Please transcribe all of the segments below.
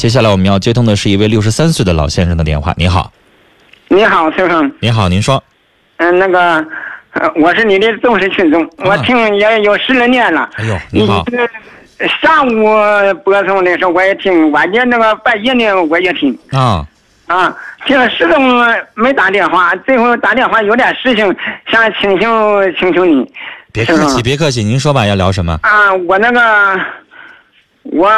接下来我们要接通的是一位六十三岁的老先生的电话。你好，你好，先生。你好，您说。嗯，那个，呃我是你的忠实群众，我听也有十来年了。哎呦，你好。这上午播送的时候我也听，晚间那个半夜呢我也听。啊，啊，听了始终没打电话，最后打电话有点事情想请求请求你。别客气，别客气，您说吧，要聊什么？啊，我那个，我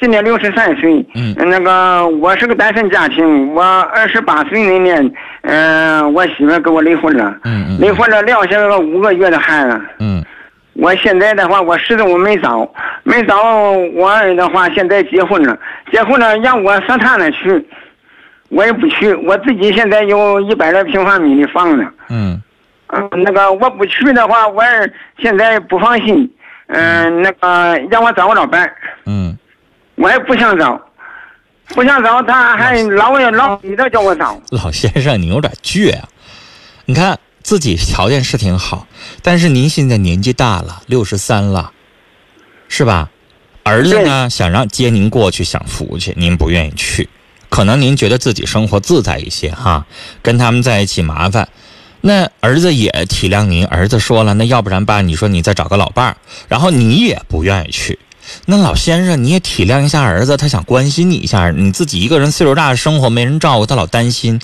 今年六十三岁，嗯。那个我是个单身家庭，我二十八岁那年，嗯、我媳妇儿跟我离婚了，嗯嗯离婚了撂下个五个月的孩子，嗯。我现在的话，我始终没找，没找我儿的话，现在结婚了，结婚了让我上他那去，我也不去，我自己现在有一百来平方米的房子。嗯。嗯，那个我不去的话，我儿现在不放心。嗯、那个让我找个老伴儿，嗯，我也不想找，不想找，他还老也老逼着叫我找。老先生，你有点倔啊。你看自己条件是挺好，但是您现在年纪大了，六十三了，是吧？儿子呢想让接您过去享福去，您不愿意去，可能您觉得自己生活自在一些哈，跟他们在一起麻烦。那儿子也体谅您，儿子说了，那要不然吧，你说你再找个老伴儿，然后你也不愿意去。那老先生，你也体谅一下儿子，他想关心你一下，你自己一个人岁数大，生活没人照顾，他老担心。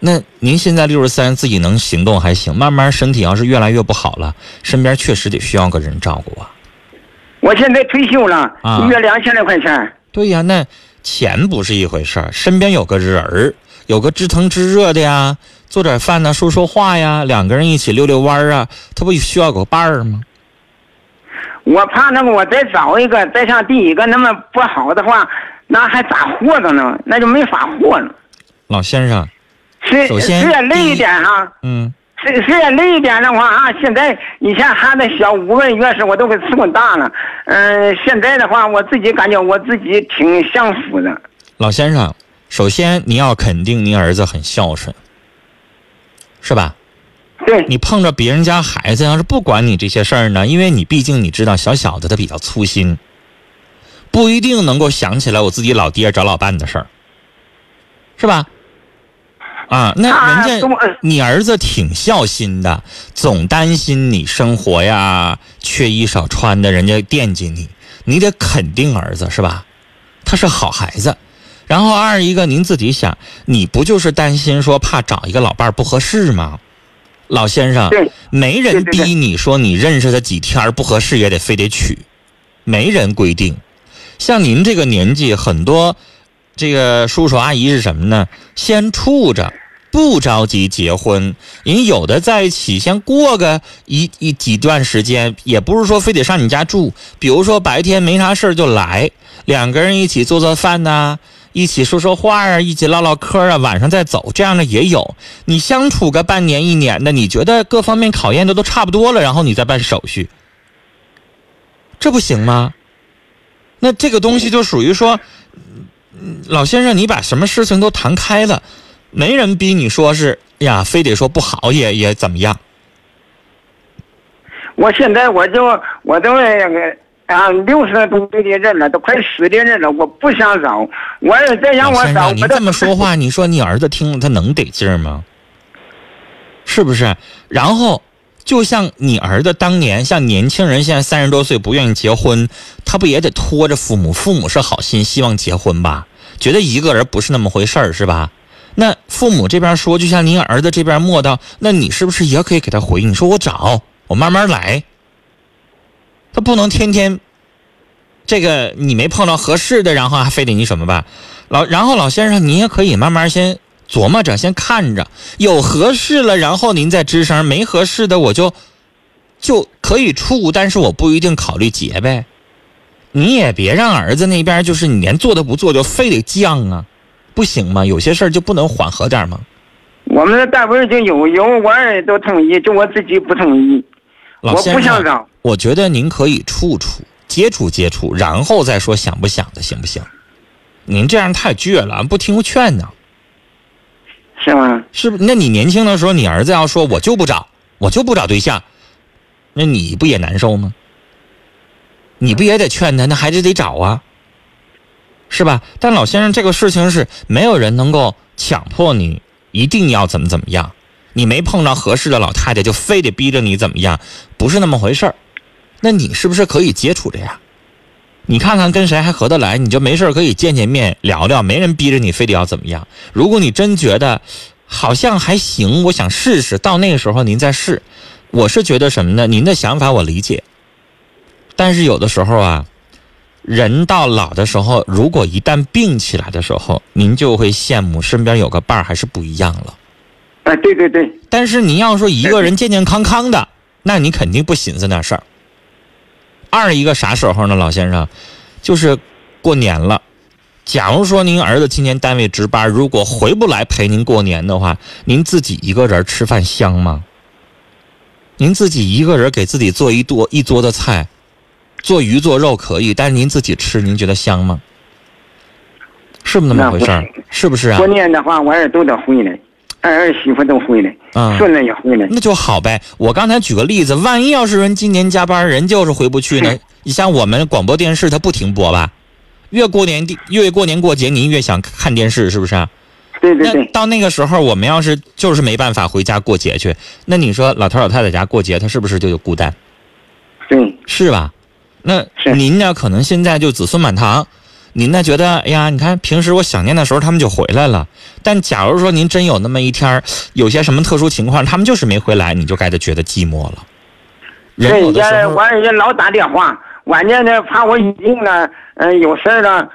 那您现在六十三，自己能行动还行，慢慢身体要是越来越不好了，身边确实得需要个人照顾啊。我现在退休了，啊一月两千来块钱。对呀，那钱不是一回事儿，身边有个人儿，有个知疼知热的呀，做点饭呢，说说话呀，两个人一起溜溜弯儿啊，他不需要个伴儿吗？我怕那个我再找一个，再上第一个那么不好的话，那还咋活着呢？那就没法活了。老先生，虽首先虽然累一点哈、嗯，虽虽然累一点的话啊，现在以前孩子小五个月时我都给伺候大了，嗯、现在的话我自己感觉我自己挺享福的。老先生，首先你要肯定您儿子很孝顺，是吧？对，你碰着别人家孩子，要是不管你这些事儿呢，因为你毕竟你知道小小的他比较粗心，不一定能够想起来我自己老爹找老伴的事儿，是吧？啊，那人家你儿子挺孝心的，总担心你生活呀缺衣少穿的，人家惦记你，你得肯定儿子是吧？他是好孩子。然后二一个，您自己想，你不就是担心说怕找一个老伴儿不合适吗？老先生，对没人逼你说你认识他几天不合适也得非得娶，没人规定。像您这个年纪，很多这个叔叔阿姨是什么呢？先处着，不着急结婚。人有的在一起先过个一一几段时间，也不是说非得上你家住。比如说白天没啥事儿就来，两个人一起做做饭呐、一起说说话啊，一起唠唠嗑啊，晚上再走，这样的也有。你相处个半年一年的，你觉得各方面考验的都差不多了，然后你再办手续，这不行吗？那这个东西就属于说，老先生，你把什么事情都谈开了，没人逼你说是哎呀，非得说不好也也怎么样。我现在我就我都那个啊六十多岁的人了，都快死的人了，我不想找。我儿再让我找，老先生，你这么说话，你说你儿子听了他能得劲儿吗？是不是？然后，就像你儿子当年，像年轻人现在三十多岁不愿意结婚，他不也得拖着父母？父母是好心，希望结婚吧？觉得一个人不是那么回事儿，是吧？那父母这边说，就像您儿子这边磨叨，那你是不是也可以给他回应？你说我找，我慢慢来。他不能天天这个你没碰到合适的，然后还非得你什么吧？老然后老先生，您也可以慢慢先琢磨着，先看着，有合适了，然后您再吱声；没合适的，我就就可以处，但是我不一定考虑结呗。你也别让儿子那边就是你连做都不做，就非得犟啊，不行吗？有些事儿就不能缓和点吗？我们的单位就有有我儿都同意，就我自己不同意。我不想找。我觉得您可以处处接触接触，然后再说想不想的，行不行？您这样太倔了，不听劝呢。是吗？是不？那你年轻的时候，你儿子要说我就不找，我就不找对象，那你不也难受吗？你不也得劝他？那还是得找啊。是吧？但老先生，这个事情是没有人能够强迫你一定要怎么怎么样，你没碰到合适的老太太就非得逼着你怎么样，不是那么回事儿。那你是不是可以接触着呀？你看看跟谁还合得来，你就没事可以见见面聊聊，没人逼着你非得要怎么样。如果你真觉得好像还行，我想试试，到那个时候您再试。我是觉得什么呢？您的想法我理解，但是有的时候啊，人到老的时候，如果一旦病起来的时候，您就会羡慕身边有个伴儿，还是不一样了。啊，对对对。但是你要说一个人健健康康的，那你肯定不寻思那事儿。二一个啥时候呢，老先生，就是过年了。假如说您儿子今年单位值班，如果回不来陪您过年的话，您自己一个人吃饭香吗？您自己一个人给自己做一桌一桌的菜，做鱼做肉可以，但是您自己吃，您觉得香吗？是不是那么回事儿？是不是啊？过年的话，我儿都得回来，儿儿媳妇都回来，嗯，孙子也回来。那就好呗。我刚才举个例子，万一要是人今年加班，人就是回不去呢？你像我们广播电视，它不停播吧？越过年越过年过节，您越想看电视，是不是？对对对。那到那个时候，我们要是就是没办法回家过节去，那你说老头老太太家过节，他是不是就有孤单？对，是吧？那您呢？可能现在就子孙满堂，您呢觉得，哎呀，你看平时我想念的时候，他们就回来了。但假如说您真有那么一天有些什么特殊情况，他们就是没回来，你就该觉得寂寞了。人有的时候，我人家老打电话，晚间呢怕我有病了，嗯，有事了，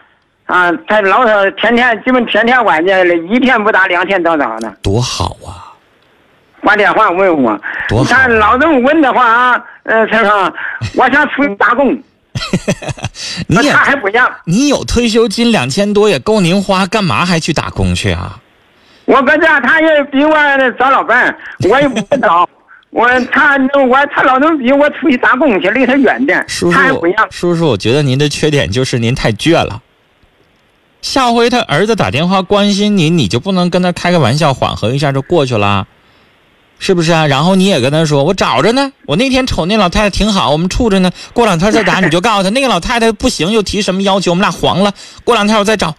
啊，他老是天天基本天天晚间了，一天不打，两天到早的。多好啊！挂电话问我，多好。他老这么问的话啊，呃，陈生，我想出去打工。你也他还不让。你有退休金两千多也够您花，干嘛还去打工去啊？我搁这，他也比我找老伴，我也不找。我他我他老能比我出去打工去，离他远点。叔他还不让。叔叔，我觉得您的缺点就是您太倔了。下回他儿子打电话关心您，你就不能跟他开个玩笑，缓和一下就过去了，是不是啊？然后你也跟他说，我找着呢，我那天瞅那老太太挺好，我们处着呢。过两天再打，你就告诉他那个老太太不行，又提什么要求，我们俩黄了。过两天我再找。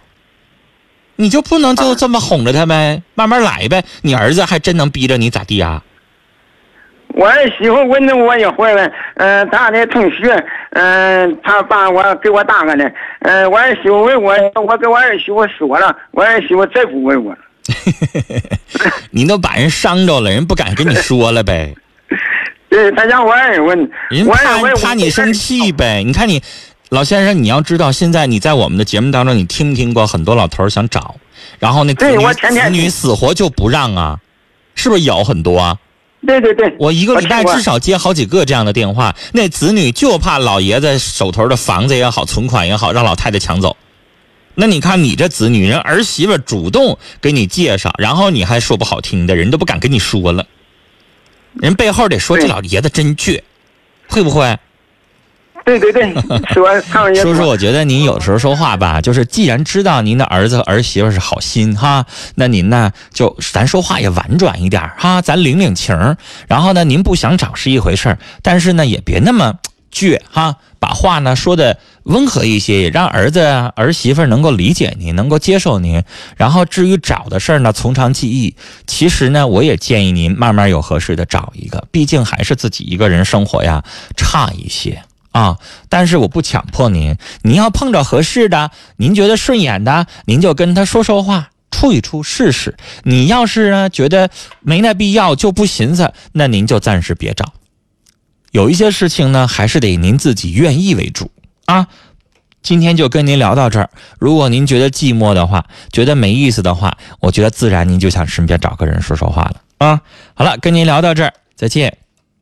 你就不能就这么哄着他呗，慢慢来呗。你儿子还真能逼着你咋地啊？我儿媳妇问的我也会问，嗯，他的同学，嗯，他把我给我打个的，嗯，我儿媳妇问我，我给我儿媳妇说了，我儿媳妇再不问我。你都把人伤着了，人不敢跟你说了呗。对他让我儿问，人怕怕你生气呗。你看你，老先生，你要知道，现在你在我们的节目当中，你听没听过很多老头想找，然后那子女子女死活就不让啊，是不是有很多啊？对对对，我一个礼拜至少接好几个这样的电话。那子女就怕老爷子手头的房子也好，存款也好，让老太太抢走。那你看你这子女，人儿媳妇主动给你介绍，然后你还说不好听的，人都不敢跟你说了。人背后得说这老爷子真倔，会不会？对对对，说叔叔，我觉得您有时候说话吧，就是既然知道您的儿子和儿媳妇是好心哈，那您呢就咱说话也婉转一点哈，咱领领情然后呢，您不想找是一回事但是呢也别那么倔哈，把话呢说的温和一些，让儿子儿媳妇能够理解您，能够接受您。然后至于找的事儿呢，从长计议。其实呢，我也建议您慢慢有合适的找一个，毕竟还是自己一个人生活呀，差一些。啊，但是我不强迫您，您要碰着合适的，您觉得顺眼的，您就跟他说说话，处一处试试。你要是呢觉得没那必要，就不寻思，那您就暂时别找。有一些事情呢，还是得您自己愿意为主啊。今天就跟您聊到这儿，如果您觉得寂寞的话，觉得没意思的话，我觉得自然您就想身边找个人说说话了啊。好了，跟您聊到这儿，再见。